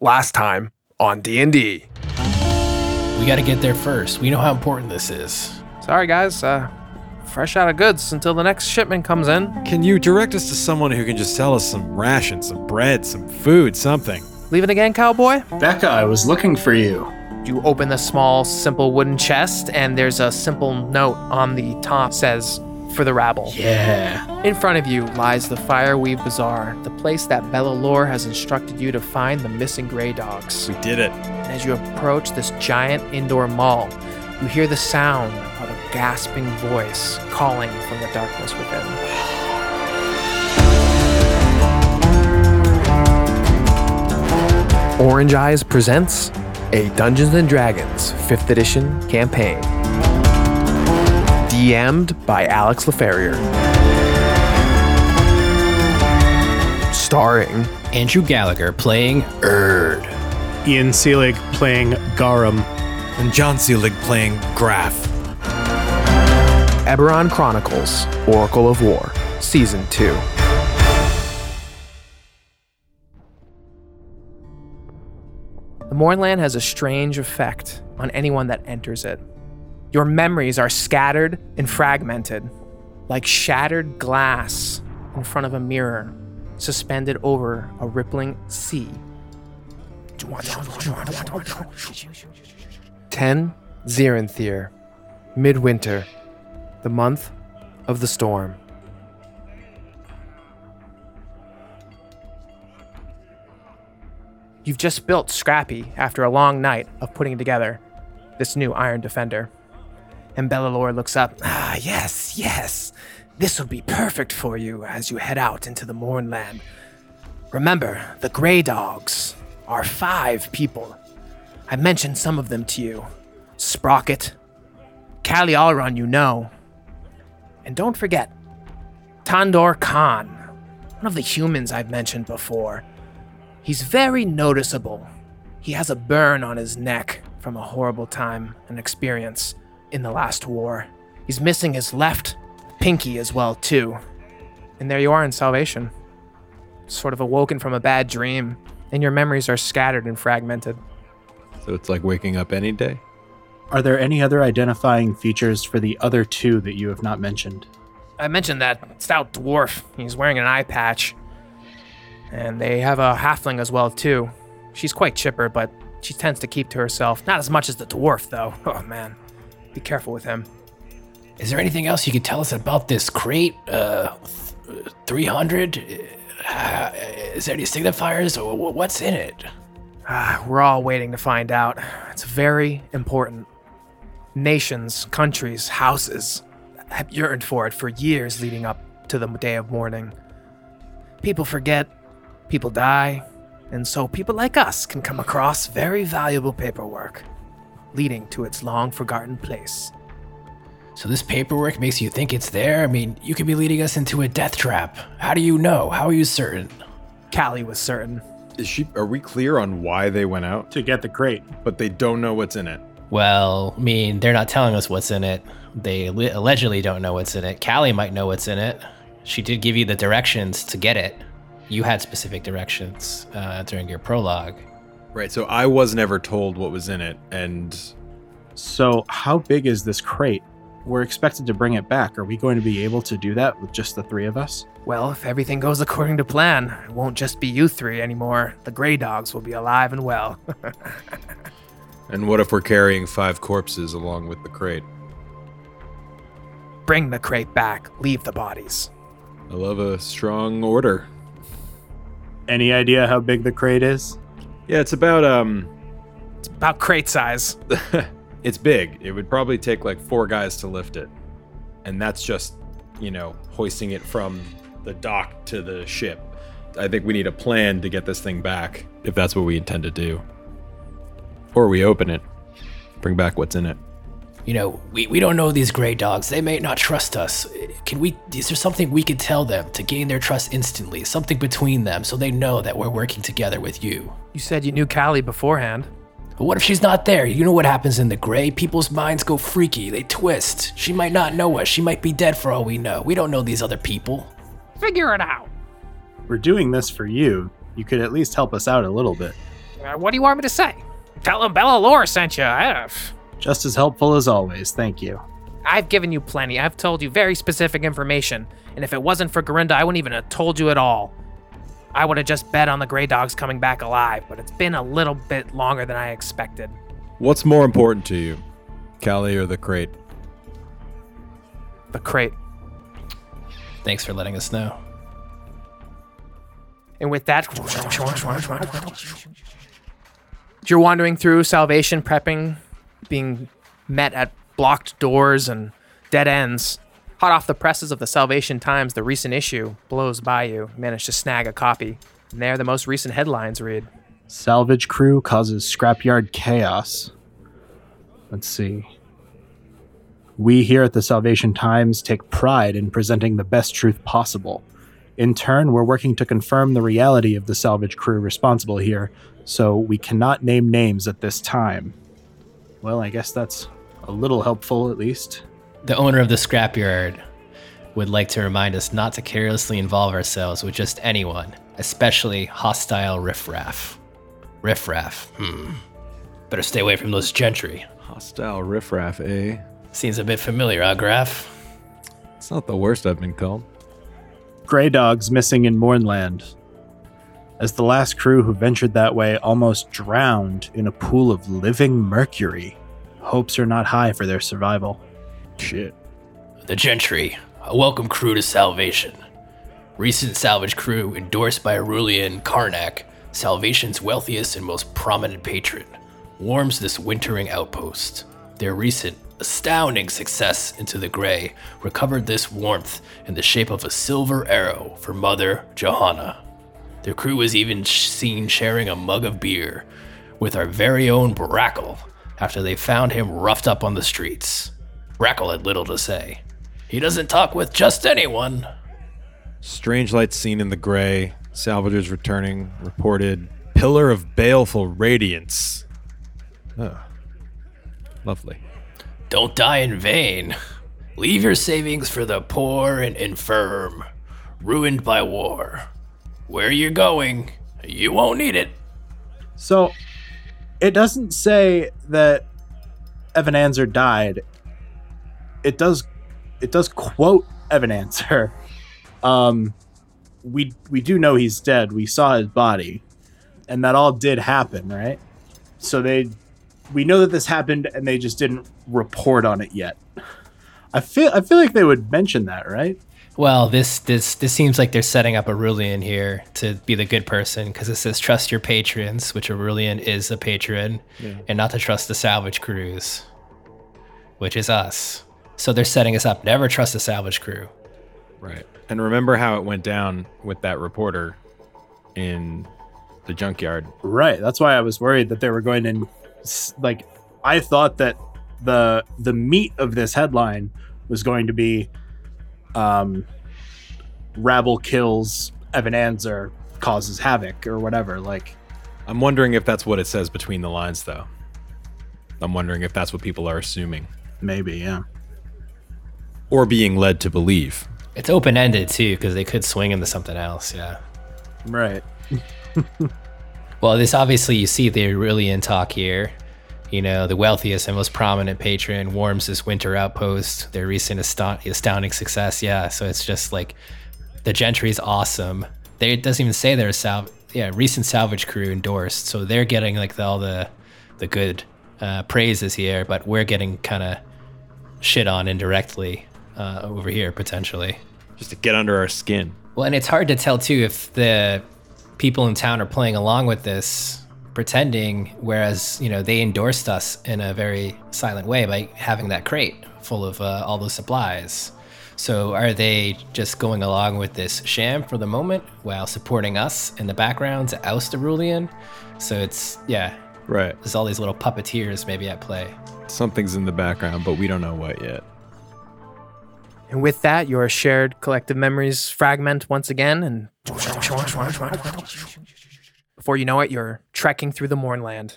Last time on D&D. We gotta get there first. We know how important this is. Sorry, guys. Uh, fresh out of goods until the next shipment comes in. Can you direct us to someone who can just sell us some rations, some bread, some food, something? Leave it again, cowboy. Becca, I was looking for you. You open the small, simple wooden chest, and there's a simple note on the top says, "For the rabble." Yeah. In front of you lies the Fireweave Bazaar, the place that Bella Lore has instructed you to find the missing Grey Dogs. We did it. And as you approach this giant indoor mall, you hear the sound of a gasping voice calling from the darkness within. Orange Eyes presents a Dungeons and Dragons 5th edition campaign. DM'd by Alex LaFerrier. Starring Andrew Gallagher playing Erd. Ian Seelig playing Garum. And John Seelig playing Graf. Eberron Chronicles Oracle of War, Season 2. The Mournland has a strange effect on anyone that enters it. Your memories are scattered and fragmented, like shattered glass in front of a mirror suspended over a rippling sea. 10 Zarantyr, midwinter, the month of the storm. You've just built Scrappy after a long night of putting together this new Iron Defender. And Bellalore looks up. Ah, yes, yes. This will be perfect for you as you head out into the Mournland. Remember, the Grey Dogs are five people. I mentioned some of them to you. Sprocket, Callie Alron, you know. And don't forget, Tandor Khan, one of the humans I've mentioned before. He's very noticeable. He has a burn on his neck from a horrible time and experience in the last war. He's missing his left pinky as well, too. And there you are in Salvation. Sort of awoken from a bad dream, and your memories are scattered and fragmented. So it's like waking up any day? Are there any other identifying features for the other two that you have not mentioned? I mentioned that stout dwarf. He's wearing an eye patch. And they have a halfling as well, too. She's quite chipper, but she tends to keep to herself. Not as much as the dwarf, though. Oh, man. Be careful with him. Is there anything else you can tell us about this crate? Uh, 300? Uh, is there any signifiers? Or What's in it? Ah, we're all waiting to find out. It's very important. Nations, countries, houses have yearned for it for years leading up to the day of mourning. People forget, people die, and so people like us can come across very valuable paperwork, leading to its long forgotten place. So this paperwork makes you think it's there? I mean, you could be leading us into a death trap. How do you know? How are you certain? Callie was certain. Is she are we clear on why they went out? To get the crate. But they don't know what's in it. Well, I mean, they're not telling us what's in it. They li- allegedly don't know what's in it. Callie might know what's in it. She did give you the directions to get it. You had specific directions uh, during your prologue. Right, so I was never told what was in it, and So, how big is this crate? We're expected to bring it back. Are we going to be able to do that with just the three of us? Well, if everything goes according to plan, it won't just be you three anymore. The Grey Dogs will be alive and well. and what if we're carrying five corpses along with the crate? Bring the crate back, leave the bodies. I love a strong order. Any idea how big the crate is? Yeah, it's about um It's about crate size. it's big. It would probably take like four guys to lift it. And that's just, you know, hoisting it from the dock to the ship. I think we need a plan to get this thing back, if that's what we intend to do. Or we open it, bring back what's in it. You know, we, we don't know these gray dogs. They may not trust us. Can we, is there something we could tell them to gain their trust instantly? Something between them so they know that we're working together with you? You said you knew Callie beforehand. But what if she's not there? You know what happens in the gray? People's minds go freaky, they twist. She might not know us. She might be dead for all we know. We don't know these other people. Figure it out. We're doing this for you. You could at least help us out a little bit. Uh, what do you want me to say? Tell them Bella Lore sent you. I, Just as helpful as always, thank you. I've given you plenty. I've told you very specific information. And if it wasn't for Gorinda, I wouldn't even have told you at all. I would have just bet on the Grey Dogs coming back alive, but it's been a little bit longer than I expected. What's more important to you, Callie or the crate? The crate. Thanks for letting us know. And with that, you're wandering through Salvation, prepping, being met at blocked doors and dead ends. Hot off the presses of the Salvation Times, the recent issue blows by you. Manage to snag a copy. And there, the most recent headlines read Salvage crew causes scrapyard chaos. Let's see. We here at the Salvation Times take pride in presenting the best truth possible. In turn, we're working to confirm the reality of the salvage crew responsible here, so we cannot name names at this time. Well, I guess that's a little helpful at least. The owner of the scrapyard would like to remind us not to carelessly involve ourselves with just anyone, especially hostile riffraff. Riffraff, hmm. Better stay away from those gentry. Hostile riffraff, eh? Seems a bit familiar, huh, Graf? It's not the worst I've been called. Grey dogs missing in Mournland. As the last crew who ventured that way almost drowned in a pool of living mercury, hopes are not high for their survival. Shit. The Gentry, a welcome crew to salvation. Recent salvage crew endorsed by Aurelian Karnak, Salvation's wealthiest and most prominent patron, warms this wintering outpost. Their recent astounding success into the gray recovered this warmth in the shape of a silver arrow for Mother Johanna. Their crew was even seen sharing a mug of beer with our very own Brackle after they found him roughed up on the streets. Brackle had little to say. He doesn't talk with just anyone. Strange lights seen in the gray. Salvagers returning. Reported. Pillar of baleful radiance. Oh. Lovely. Don't die in vain. Leave your savings for the poor and infirm, ruined by war. Where are you're going, you won't need it. So, it doesn't say that Evan Anzer died. It does, it does quote Evan Anzer. Um, we we do know he's dead. We saw his body, and that all did happen, right? So they, we know that this happened, and they just didn't report on it yet. I feel I feel like they would mention that, right? Well, this this this seems like they're setting up Aurelian here to be the good person because it says trust your patrons, which Aurelian is a patron, and not to trust the salvage crews, which is us. So they're setting us up. Never trust the salvage crew. Right. And remember how it went down with that reporter in the junkyard. Right. That's why I was worried that they were going to s- like I thought that the the meat of this headline was going to be um Rabble kills Evan Anzer causes havoc or whatever. Like I'm wondering if that's what it says between the lines, though. I'm wondering if that's what people are assuming maybe, yeah. or being led to believe. It's open ended too because they could swing into something else. Yeah. Right. Well, this obviously you see the Aurelian talk here. You know, the wealthiest and most prominent patron warms this winter outpost. Their recent asto- astounding success. Yeah, so it's just like the gentry's awesome. They it doesn't even say they're a yeah recent salvage crew endorsed, so they're getting like the, all the the good uh, praises here, but we're getting kind of shit on indirectly uh, over here potentially. Just to get under our skin. Well, and it's hard to tell too if the people in town are playing along with this, pretending, whereas you know they endorsed us in a very silent way by having that crate full of uh, all those supplies. So are they just going along with this sham for the moment while supporting us in the background to oust Aurelian? So it's yeah, Right. there's all these little puppeteers maybe at play. Something's in the background, but we don't know what yet. And with that, your shared collective memories fragment once again, and before you know it, you're trekking through the Mournland.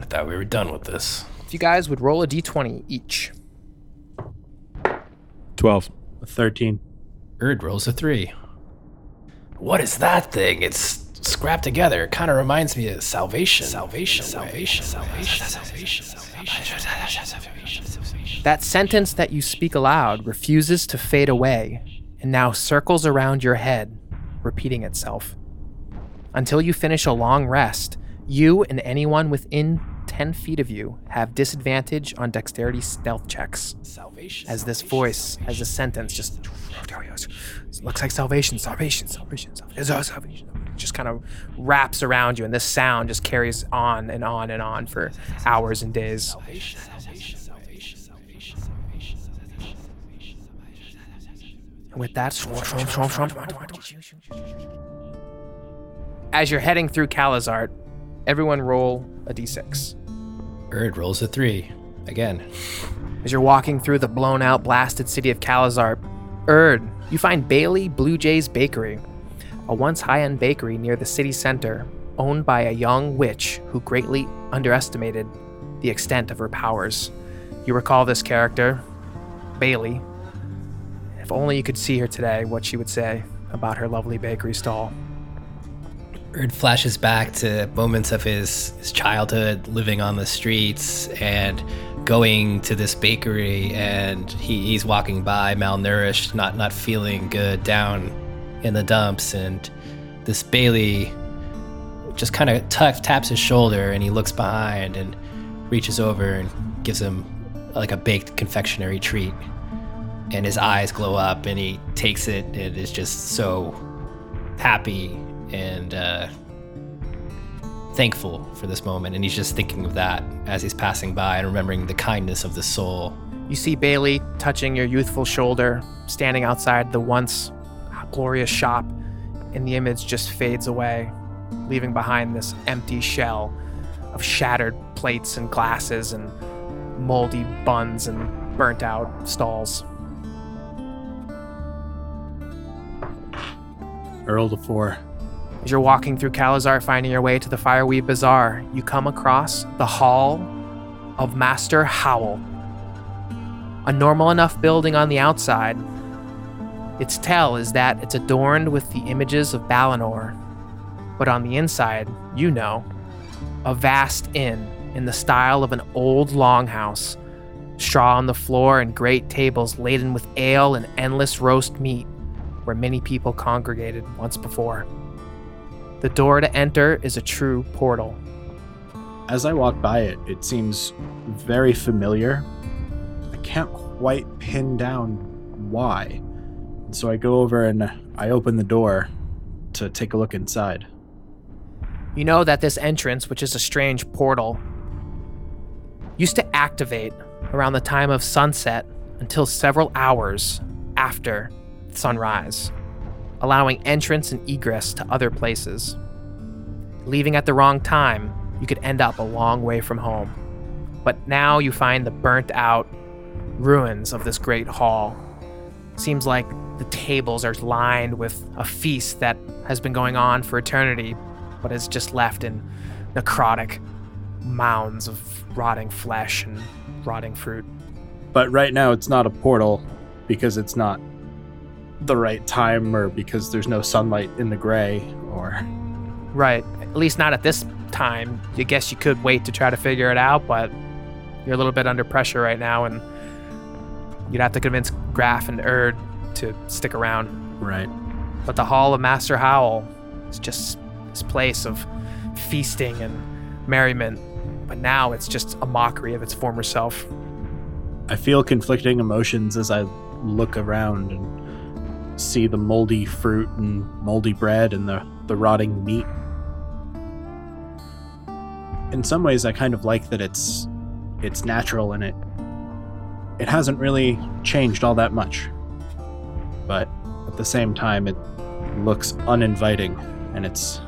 I thought we were done with this. If you guys would roll a d20 each. 12. 13. Erd rolls a three. What is that thing? It's scrapped together. It kind of reminds me of salvation. Salvation. Salvation. Salvation. Salvation. Salvation. That sentence that you speak aloud refuses to fade away and now circles around your head, repeating itself. Until you finish a long rest, you and anyone within 10 feet of you have disadvantage on dexterity stealth checks. Salvation. As this voice, as a sentence just looks like salvation, salvation, salvation, salvation, salvation. Just kind of wraps around you, and this sound just carries on and on and on for hours and days. And with that, as you're heading through Calazart, everyone roll a d6. Erd rolls a three. Again. As you're walking through the blown out, blasted city of Calazart, Erd, you find Bailey Blue Jays Bakery, a once high end bakery near the city center, owned by a young witch who greatly underestimated the extent of her powers. You recall this character, Bailey. If only you could see her today, what she would say about her lovely bakery stall. Erd flashes back to moments of his, his childhood living on the streets and going to this bakery and he, he's walking by malnourished, not not feeling good, down in the dumps, and this Bailey just kind of taps his shoulder and he looks behind and reaches over and gives him like a baked confectionery treat. And his eyes glow up and he takes it and is just so happy and uh, thankful for this moment. And he's just thinking of that as he's passing by and remembering the kindness of the soul. You see Bailey touching your youthful shoulder, standing outside the once glorious shop, and the image just fades away, leaving behind this empty shell of shattered plates and glasses and moldy buns and burnt out stalls. Earl to four. As you're walking through Calazart, finding your way to the Fireweave Bazaar, you come across the Hall of Master Howl. A normal enough building on the outside, its tell is that it's adorned with the images of Balinor. But on the inside, you know, a vast inn in the style of an old longhouse, straw on the floor and great tables laden with ale and endless roast meat, where many people congregated once before. The door to enter is a true portal. As I walk by it, it seems very familiar. I can't quite pin down why. So I go over and I open the door to take a look inside. You know that this entrance, which is a strange portal, used to activate around the time of sunset until several hours after sunrise allowing entrance and egress to other places. Leaving at the wrong time, you could end up a long way from home. But now you find the burnt out ruins of this great hall. Seems like the tables are lined with a feast that has been going on for eternity, but is just left in necrotic mounds of rotting flesh and rotting fruit. But right now, it's not a portal because it's not the right time or because there's no sunlight in the gray or right. At least not at this time. I guess you could wait to try to figure it out but you're a little bit under pressure right now and you'd have to convince graf and erd to stick around. Right. But the hall of master howl is just this place of feasting and merriment. But now it's just a mockery of its former self. I feel conflicting emotions as i look around and see the moldy fruit and moldy bread and the, the rotting meat. In some ways I kind of like that it's it's natural and it it hasn't really changed all that much. But at the same time it looks uninviting and it's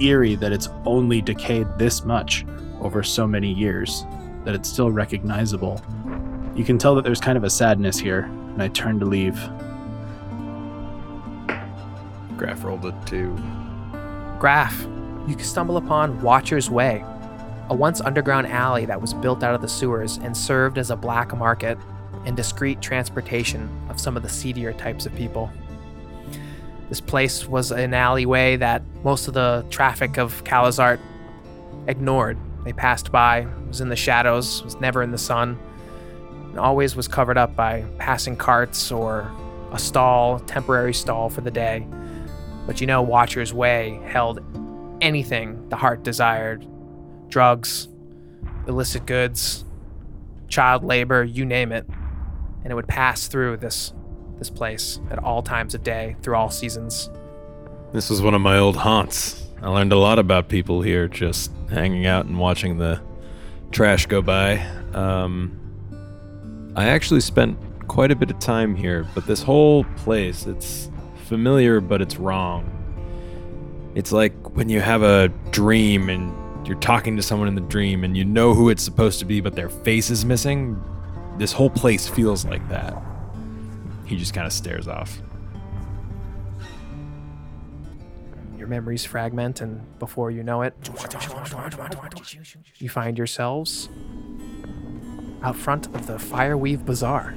eerie that it's only decayed this much over so many years that it's still recognizable. You can tell that there's kind of a sadness here, and I turn to leave Graf rolled a two. Graf, you can stumble upon Watcher's Way, a once underground alley that was built out of the sewers and served as a black market and discreet transportation of some of the seedier types of people. This place was an alleyway that most of the traffic of Calazart ignored. They passed by, it was in the shadows, was never in the sun, and always was covered up by passing carts or a stall, temporary stall for the day. But you know, Watcher's Way held anything the heart desired drugs, illicit goods, child labor, you name it. And it would pass through this this place at all times of day, through all seasons. This was one of my old haunts. I learned a lot about people here just hanging out and watching the trash go by. Um, I actually spent quite a bit of time here, but this whole place, it's familiar, but it's wrong. It's like when you have a dream and you're talking to someone in the dream and you know who it's supposed to be, but their face is missing. This whole place feels like that. He just kind of stares off. Your memories fragment, and before you know it, you find yourselves out front of the Fireweave Bazaar.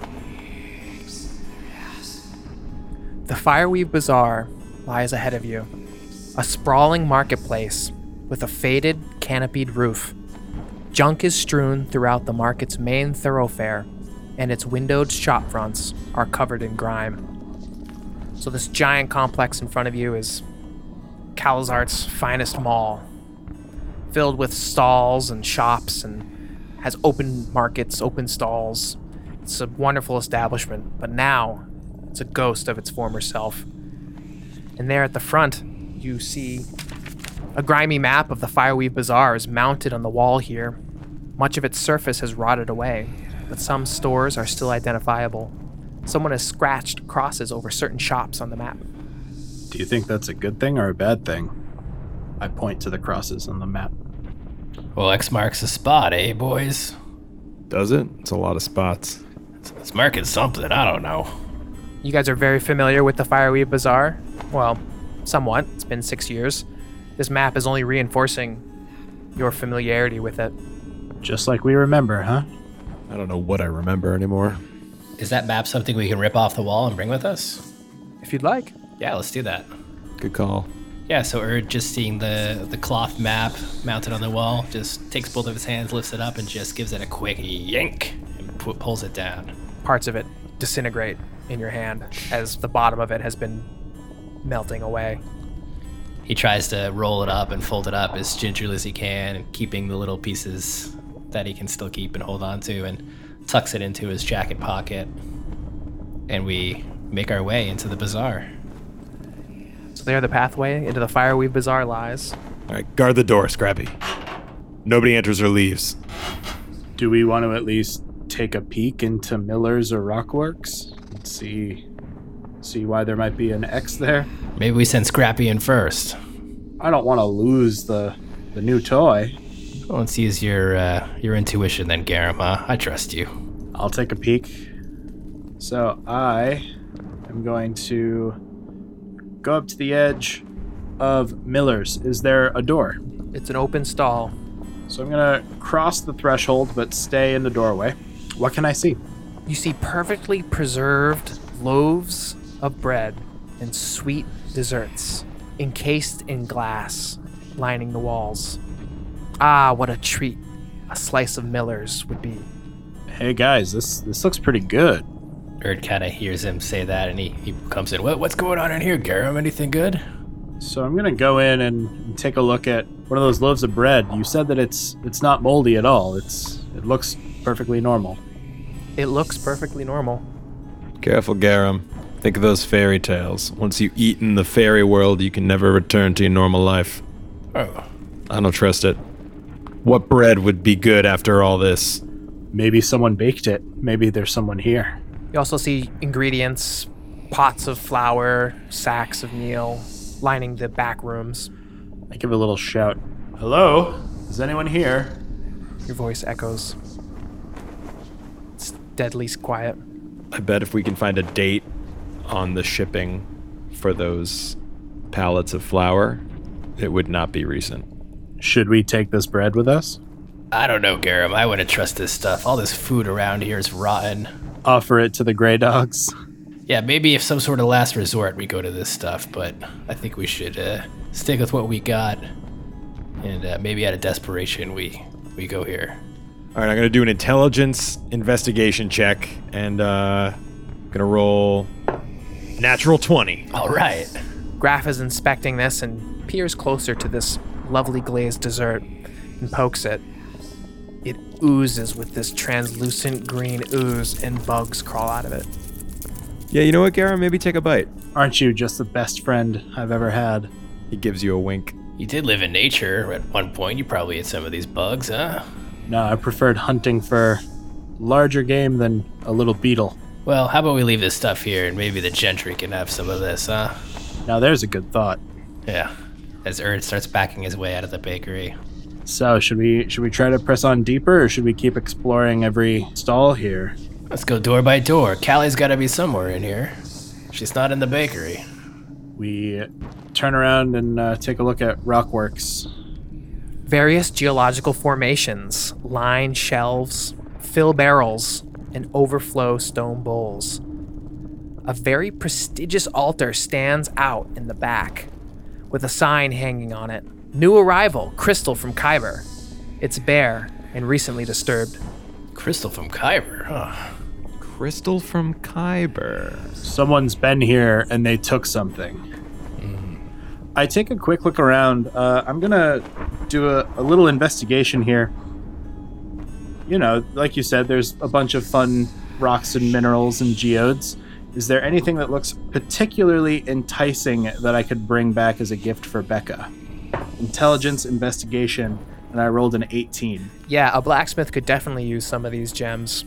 The Fireweave Bazaar lies ahead of you, a sprawling marketplace with a faded, canopied roof. Junk is strewn throughout the market's main thoroughfare, and its windowed shop fronts are covered in grime. So, this giant complex in front of you is Calazart's finest mall, filled with stalls and shops and has open markets, open stalls. It's a wonderful establishment, but now it's a ghost of its former self. And there at the front, you see a grimy map of the Fireweave Bazaar is mounted on the wall here. Much of its surface has rotted away, but some stores are still identifiable. Someone has scratched crosses over certain shops on the map. Do you think that's a good thing or a bad thing? I point to the crosses on the map. Well, X marks the spot, eh, boys? Does it? It's a lot of spots. It's marking something. I don't know. You guys are very familiar with the Fireweave Bazaar? Well, somewhat. It's been six years. This map is only reinforcing your familiarity with it. Just like we remember, huh? I don't know what I remember anymore. Is that map something we can rip off the wall and bring with us? If you'd like. Yeah, let's do that. Good call. Yeah, so Erd just seeing the the cloth map mounted on the wall, just takes both of his hands, lifts it up, and just gives it a quick yank and pu- pulls it down. Parts of it disintegrate in your hand as the bottom of it has been melting away. He tries to roll it up and fold it up as gingerly as he can, keeping the little pieces that he can still keep and hold on to, and tucks it into his jacket pocket. And we make our way into the bazaar. So there the pathway into the Fireweave Bazaar lies. All right, guard the door, Scrappy. Nobody enters or leaves. Do we want to at least take a peek into Miller's or Rockworks? And See see why there might be an X there? Maybe we send Scrappy in first. I don't want to lose the the new toy. Well, let's use your uh, your intuition then, Garama. I trust you. I'll take a peek. So I am going to go up to the edge of Miller's. Is there a door? It's an open stall. So I'm gonna cross the threshold but stay in the doorway. What can I see? You see perfectly preserved loaves of bread and sweet desserts, encased in glass, lining the walls. Ah, what a treat a slice of Miller's would be. Hey guys, this this looks pretty good. Erd kind of hears him say that, and he, he comes in. What, what's going on in here, Garum? Anything good? So I'm gonna go in and take a look at one of those loaves of bread. You said that it's it's not moldy at all. It's it looks perfectly normal. It looks perfectly normal. Careful, Garum. Think of those fairy tales. Once you eat in the fairy world, you can never return to your normal life. Oh, I don't trust it. What bread would be good after all this? Maybe someone baked it. Maybe there's someone here. You also see ingredients, pots of flour, sacks of meal, lining the back rooms. I give a little shout. Hello? Is anyone here? Your voice echoes. It's deadly quiet. I bet if we can find a date on the shipping for those pallets of flour, it would not be recent. Should we take this bread with us? I don't know, Garum. I wouldn't trust this stuff. All this food around here is rotten. Offer it to the gray dogs. Yeah, maybe if some sort of last resort we go to this stuff, but I think we should uh, stick with what we got, and uh, maybe out of desperation we we go here. All right, I'm gonna do an intelligence investigation check, and uh, gonna roll natural twenty. All right. Graf is inspecting this and peers closer to this lovely glazed dessert and pokes it. It oozes with this translucent green ooze, and bugs crawl out of it. Yeah, you know what, Gara? Maybe take a bite. Aren't you just the best friend I've ever had? He gives you a wink. You did live in nature at one point. You probably ate some of these bugs, huh? No, I preferred hunting for larger game than a little beetle. Well, how about we leave this stuff here and maybe the gentry can have some of this, huh? Now there's a good thought. Yeah. As Erd starts backing his way out of the bakery. So should we should we try to press on deeper or should we keep exploring every stall here? Let's go door by door. Callie's got to be somewhere in here. She's not in the bakery. We turn around and uh, take a look at Rockworks. Various geological formations line shelves, fill barrels, and overflow stone bowls. A very prestigious altar stands out in the back, with a sign hanging on it New arrival, crystal from Khyber. It's bare and recently disturbed. Crystal from Khyber, huh? Crystal from Khyber. Someone's been here and they took something. I take a quick look around. Uh, I'm gonna do a, a little investigation here. You know, like you said, there's a bunch of fun rocks and minerals and geodes. Is there anything that looks particularly enticing that I could bring back as a gift for Becca? Intelligence investigation, and I rolled an 18. Yeah, a blacksmith could definitely use some of these gems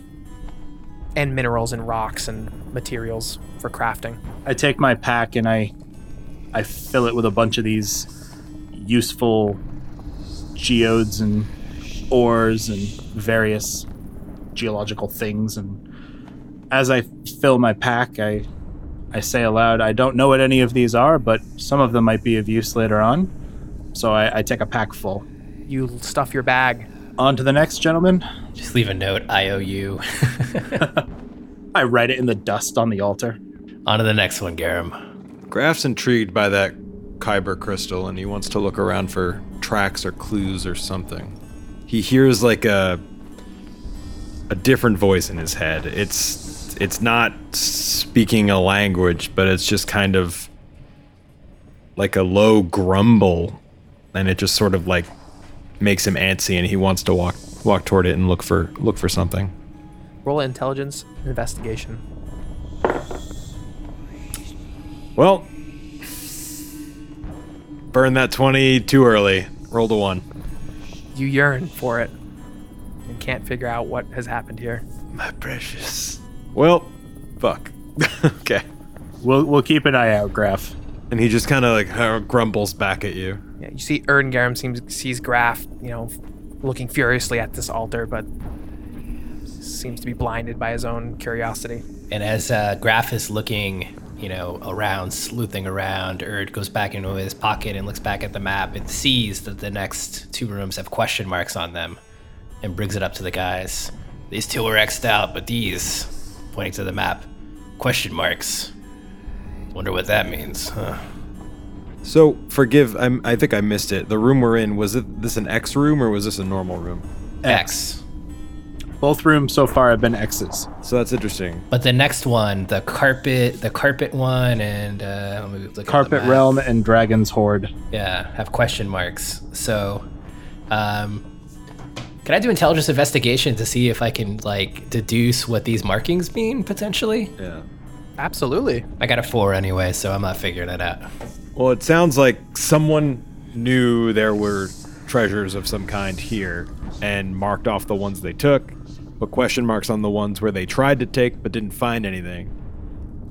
and minerals and rocks and materials for crafting. I take my pack and I I fill it with a bunch of these useful geodes and ores and various geological things and as I fill my pack I I say aloud, I don't know what any of these are, but some of them might be of use later on. So I, I take a pack full. You stuff your bag. On to the next, gentleman. Just leave a note, I owe you. I write it in the dust on the altar. On to the next one, Garum. Graf's intrigued by that Khyber crystal and he wants to look around for tracks or clues or something. He hears like a a different voice in his head. It's it's not speaking a language, but it's just kind of like a low grumble and it just sort of like makes him antsy and he wants to walk walk toward it and look for look for something. Roll intelligence investigation. Well, burn that 20 too early. Roll a 1. You yearn for it and can't figure out what has happened here. My precious. Well, fuck. okay. We'll we'll keep an eye out, Graf. And he just kind of like grumbles back at you. Yeah, you see Erd and Garum seems sees Graf, you know, looking furiously at this altar, but seems to be blinded by his own curiosity. And as uh, Graf is looking, you know, around, sleuthing around, Erd goes back into his pocket and looks back at the map and sees that the next two rooms have question marks on them and brings it up to the guys. These two are X'd out, but these, pointing to the map, question marks. Wonder what that means, huh? So, forgive, I'm, I think I missed it. The room we're in, was it this an X room or was this a normal room? X. Both rooms so far have been X's. So that's interesting. But the next one, the carpet, the carpet one, and uh, let me look at the Carpet. Realm and Dragon's Hoard. Yeah, have question marks. So, um, can I do intelligence investigation to see if I can like deduce what these markings mean potentially? Yeah. Absolutely. I got a four anyway, so I'm not figuring it out. Well, it sounds like someone knew there were treasures of some kind here and marked off the ones they took, put question marks on the ones where they tried to take but didn't find anything.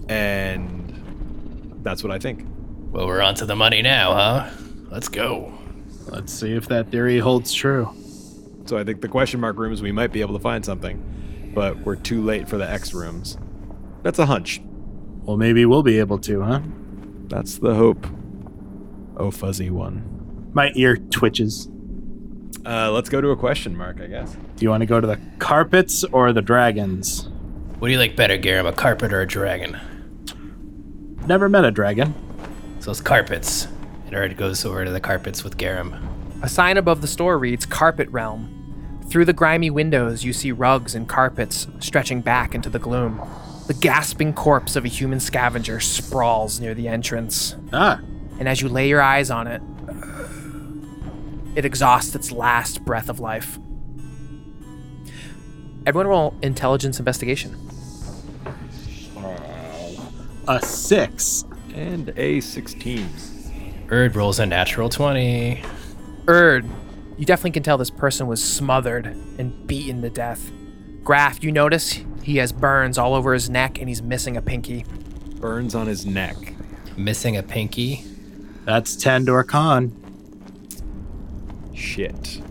And that's what I think. Well, we're on to the money now, huh? Let's go. Let's see if that theory holds true. So I think the question mark rooms we might be able to find something, but we're too late for the X rooms. That's a hunch. Well, maybe we'll be able to, huh? That's the hope. Oh, fuzzy one. My ear twitches. Uh, let's go to a question mark, I guess. Do you want to go to the carpets or the dragons? What do you like better, Garum, a carpet or a dragon? never met a dragon. So it's carpets. And Erd goes over to the carpets with Garum. A sign above the store reads Carpet Realm. Through the grimy windows, you see rugs and carpets stretching back into the gloom. The gasping corpse of a human scavenger sprawls near the entrance, Ah, and as you lay your eyes on it, it exhausts its last breath of life. Everyone roll intelligence investigation. a six. And a 16. Erd rolls a natural 20. Erd, you definitely can tell this person was smothered and beaten to death. Graf, you notice he has burns all over his neck and he's missing a pinky. Burns on his neck. Missing a pinky. That's Tandor Khan. Shit.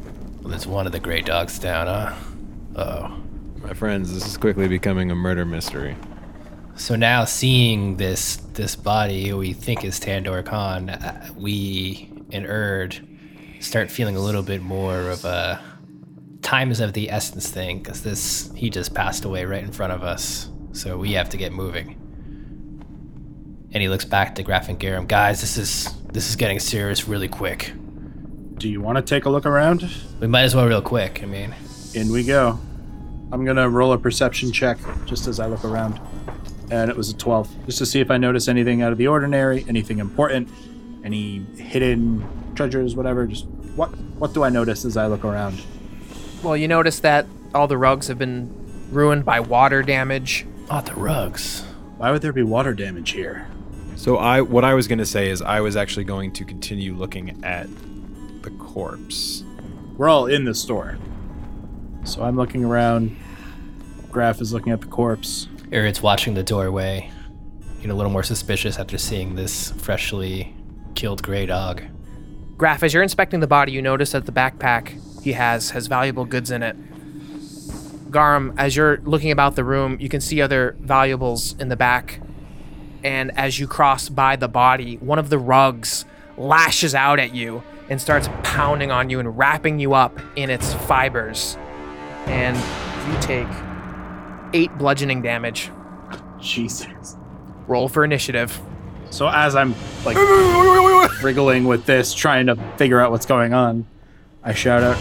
Well, there's one of the gray dogs down, huh? Oh. My friends, this is quickly becoming a murder mystery. So now seeing this this body we think is Tandor Khan, uh, we and Erd start feeling a little bit more of a time is of the essence thing because this he just passed away right in front of us, so we have to get moving. And he looks back to Graf and Garum. Guys, this is this is getting serious really quick. Do you want to take a look around? We might as well real quick. I mean, In we go. I'm gonna roll a perception check just as I look around. And it was a 12, just to see if I notice anything out of the ordinary, anything important, any hidden treasures, whatever. Just what what do I notice as I look around? Well, you notice that all the rugs have been ruined by water damage. oh the rugs. Why would there be water damage here? So I what I was going to say is I was actually going to continue looking at the corpse. We're all in the store. So I'm looking around. Graf is looking at the corpse. Erd's watching the doorway, getting a little more suspicious after seeing this freshly killed gray dog. Graf, as you're inspecting the body, you notice that the backpack he has has valuable goods in it. Garum, as you're looking about the room, you can see other valuables in the back. And as you cross by the body, one of the rugs lashes out at you and starts pounding on you and wrapping you up in its fibers. And you take eight bludgeoning damage. Jesus. Roll for initiative. So as I'm like wriggling with this, trying to figure out what's going on, I shout out,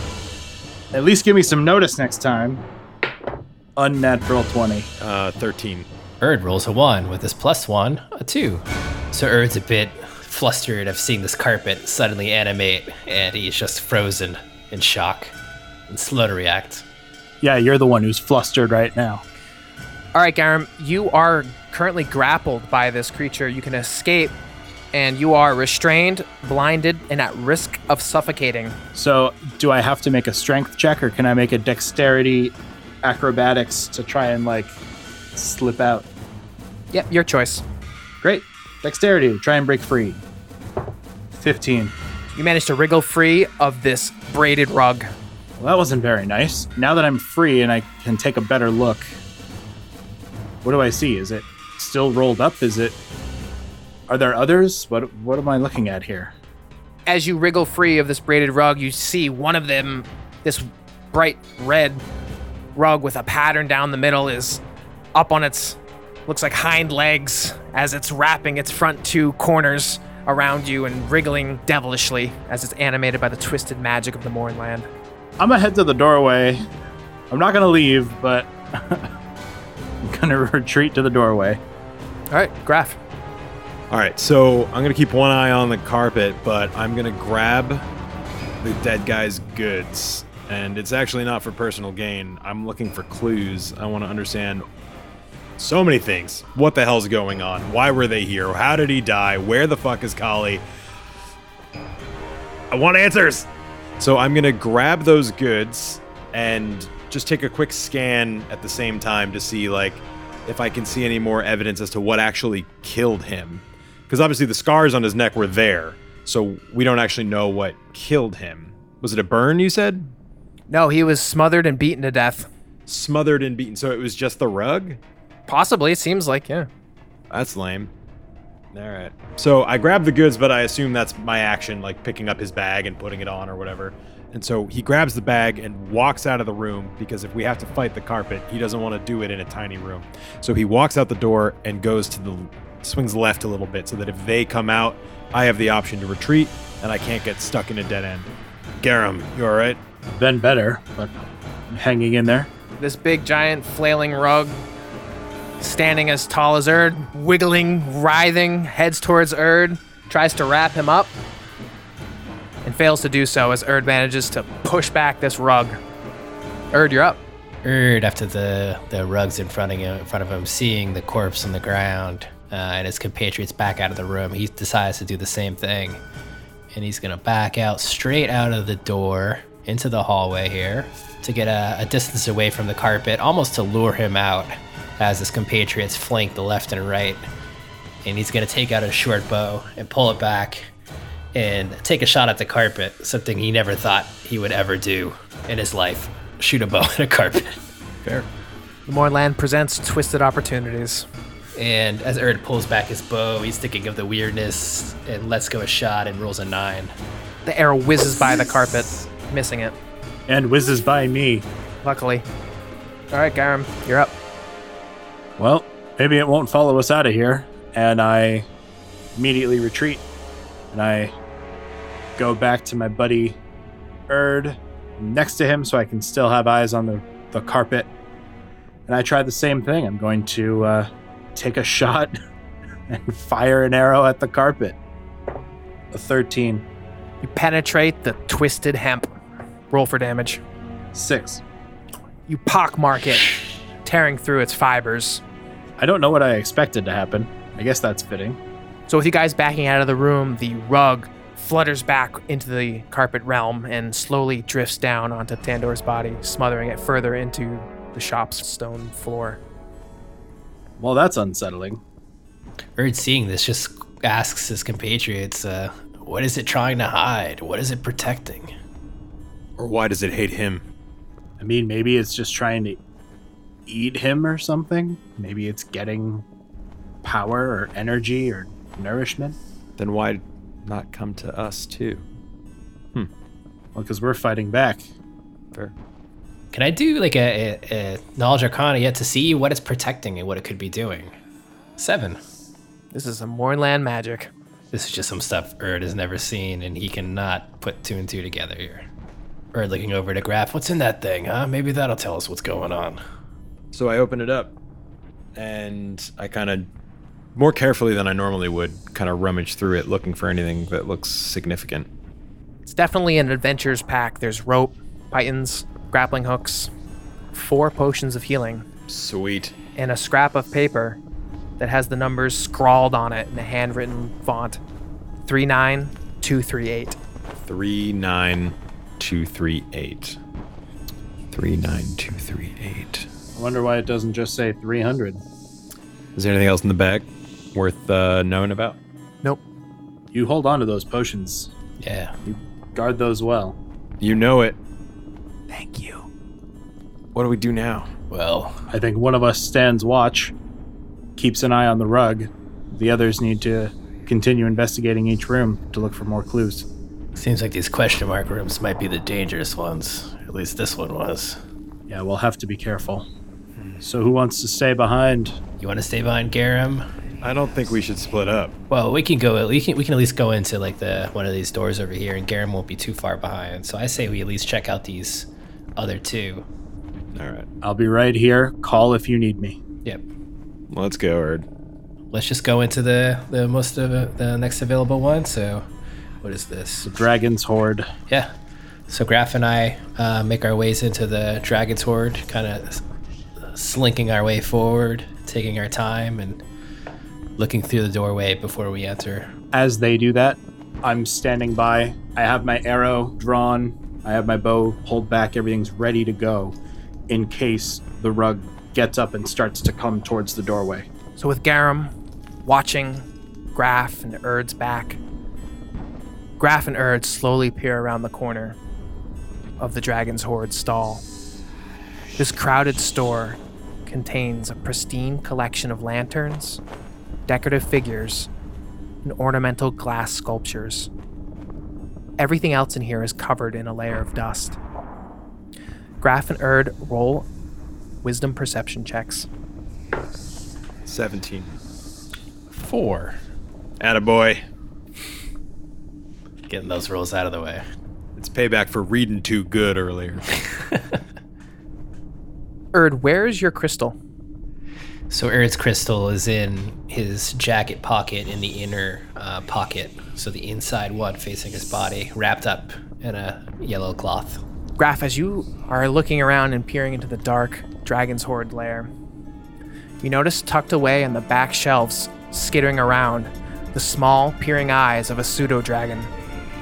"At least give me some notice next time." Unnatural twenty. Uh 13. Erd rolls a one with his plus one, a two. So Erd's a bit flustered of seeing this carpet suddenly animate, and he's just frozen in shock and slow to react. Yeah, you're the one who's flustered right now. All right, Garum, you are currently grappled by this creature. You can escape, and you are restrained, blinded, and at risk of suffocating. So, do I have to make a strength check, or can I make a dexterity, acrobatics to try and like slip out? Yep, your choice. Great, dexterity try and break free. Fifteen. You managed to wriggle free of this braided rug. Well, that wasn't very nice. Now that I'm free and I can take a better look, what do I see? Is it still rolled up? Is it? Are there others? What What am I looking at here? As you wriggle free of this braided rug, you see one of them, this bright red rug with a pattern down the middle, is up on its looks like hind legs as it's wrapping its front two corners around you and wriggling devilishly as it's animated by the twisted magic of the Mournland. I'm gonna head to the doorway. I'm not gonna leave, but I'm gonna retreat to the doorway. All right, Graf. All right, so I'm gonna keep one eye on the carpet, but I'm gonna grab the dead guy's goods, and it's actually not for personal gain. I'm looking for clues. I want to understand so many things. What the hell's going on? Why were they here? How did he die? Where the fuck is Callie? I want answers. So I'm gonna grab those goods and just take a quick scan at the same time to see like if I can see any more evidence as to what actually killed him. Because obviously the scars on his neck were there, so we don't actually know what killed him. Was it a burn? You said No, he was smothered and beaten to death. smothered and beaten. So it was just the rug. Possibly, it seems like, yeah. That's lame. All right. So I grab the goods, but I assume that's my action, like picking up his bag and putting it on or whatever. And so he grabs the bag and walks out of the room because if we have to fight the carpet, he doesn't want to do it in a tiny room. So he walks out the door and goes to the swings left a little bit so that if they come out, I have the option to retreat and I can't get stuck in a dead end. Garum, you all right? Been better, but I'm hanging in there. This big, giant, flailing rug, standing as tall as Erd, wiggling, writhing, heads towards Erd, tries to wrap him up, and fails to do so as Erd manages to push back this rug. Erd, you're up. Erd, after the, the rugs in front of him, in front of him, seeing the corpse on the ground uh, and his compatriots back out of the room, he decides to do the same thing. And he's gonna back out straight out of the door into the hallway here to get a, a distance away from the carpet, almost to lure him out as his compatriots flank the left and right. And he's gonna take out a short bow and pull it back and take a shot at the carpet, something he never thought he would ever do in his life shoot a bow at a carpet. Fair. The Mournland presents Twisted Opportunities. And as Erd pulls back his bow, he's thinking of the weirdness and lets go a shot and rolls a nine. The arrow whizzes by the carpet, missing it. And whizzes by me. Luckily. All right, Garum, you're up. Well, maybe it won't follow us out of here. And I immediately retreat. And I go back to my buddy Erd next to him so I can still have eyes on the, the carpet. And I try the same thing. I'm going to uh, take a shot and fire an arrow at the carpet. A 13. You penetrate the twisted hemp. Roll for damage. Six. You pockmark it, tearing through its fibers. I don't know what I expected to happen. I guess that's fitting. So, with you guys backing out of the room, the rug flutters back into the carpet realm and slowly drifts down onto Tandor's body, smothering it further into the shop's stone floor. Well, that's unsettling. Erd, seeing this, just asks his compatriots, uh, What is it trying to hide? What is it protecting? Or why does it hate him? I mean, maybe it's just trying to eat him or something. Maybe it's getting power or energy or nourishment. Then why not come to us too? Hmm. Well, because we're fighting back. Fair. Can I do like a, a, a knowledge arcana yet to see what it's protecting and what it could be doing? Seven. This is some Mournland magic. This is just some stuff Erd has never seen, and he cannot put two and two together here. Erd looking over at a graph. What's in that thing, huh? Maybe that'll tell us what's going on. So I open it up and I kind of more carefully than I normally would kind of rummage through it looking for anything that looks significant. It's definitely an adventures pack. There's rope, pitons, grappling hooks, four potions of healing, Sweet. and a scrap of paper that has the numbers scrawled on it in a handwritten font 39238. 39238. 39238. I wonder why it doesn't just say 300. Is there anything else in the bag worth uh, knowing about? Nope. You hold on to those potions. Yeah. You guard those well. You know it. Thank you. What do we do now? Well, I think one of us stands watch, keeps an eye on the rug. The others need to continue investigating each room to look for more clues. seems like these question mark rooms might be the dangerous ones. At least this one was. Yeah, we'll have to be careful. So, who wants to stay behind? You want to stay behind Garum? I don't think we should split up. Well, we can go. We can we can at least go into like the one of these doors over here, and Garum won't be too far behind. So I say we at least check out these other two. All right. I'll be right here. Call if you need me. Yep. Let's go, Erd. Let's just go into the the most of it- the next available one. So, what is this? The Dragon's Hoard. Yeah. So Graf and I uh, make our ways into the Dragon's Hoard, kind of slinking our way forward, taking our time, and looking through the doorway before we enter. As they do that, I'm standing by. I have my arrow drawn. I have my bow pulled back. Everything's ready to go in case the rug gets up and starts to come towards the doorway. So, with Garum watching Graf and Erd's back, Graf and Erd slowly peer around the corner of the Dragon's Hoard stall. This crowded store contains a pristine collection of lanterns, decorative figures, and ornamental glass sculptures. Everything else in here is covered in a layer of dust. Graf and Erd roll wisdom perception checks. 17. Four. Attaboy. Getting those rolls out of the way. It's payback for reading too good earlier. Erd, where's your crystal? So Erd's crystal is in his jacket pocket in the inner uh, pocket. So the inside one facing his body, wrapped up in a yellow cloth. Graf, as you are looking around and peering into the dark dragon's hoard lair, you notice tucked away in the back shelves, skittering around, the small, peering eyes of a pseudo dragon,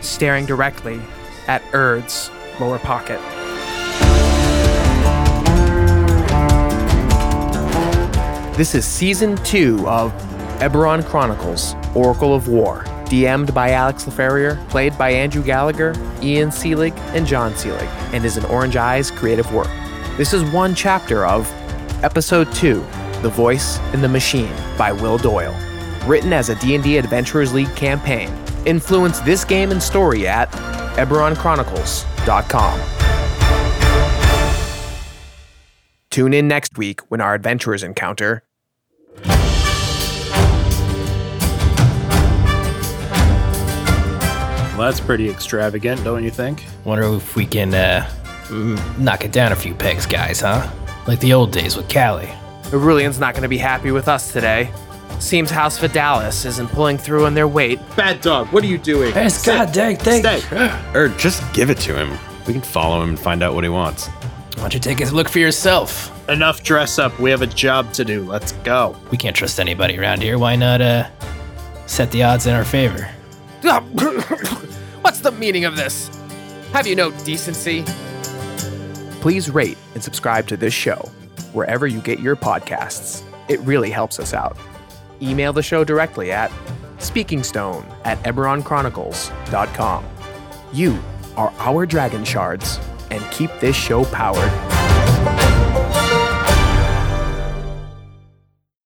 staring directly at Erd's lower pocket. This is season two of Eberron Chronicles Oracle of War, DM'd by Alex Leferrier, played by Andrew Gallagher, Ian Seelig, and John Seelig, and is an Orange Eyes creative work. This is one chapter of Episode 2, The Voice in the Machine by Will Doyle, written as a D&D Adventurers League campaign. Influence this game and story at EberronChronicles.com. Tune in next week when our adventurers encounter Well, that's pretty extravagant, don't you think? Wonder if we can uh, knock it down a few pegs, guys, huh? Like the old days with Callie. Aurelian's not going to be happy with us today. Seems House Vadalis isn't pulling through on their weight. Bad dog, what are you doing? Yes, God dang, thank Stay. or just give it to him. We can follow him and find out what he wants. Why don't you take a look for yourself? Enough dress up. We have a job to do. Let's go. We can't trust anybody around here. Why not uh, set the odds in our favor? What's the meaning of this? Have you no decency? Please rate and subscribe to this show wherever you get your podcasts. It really helps us out. Email the show directly at speakingstone at eberronchronicles.com. You are our dragon shards and keep this show powered.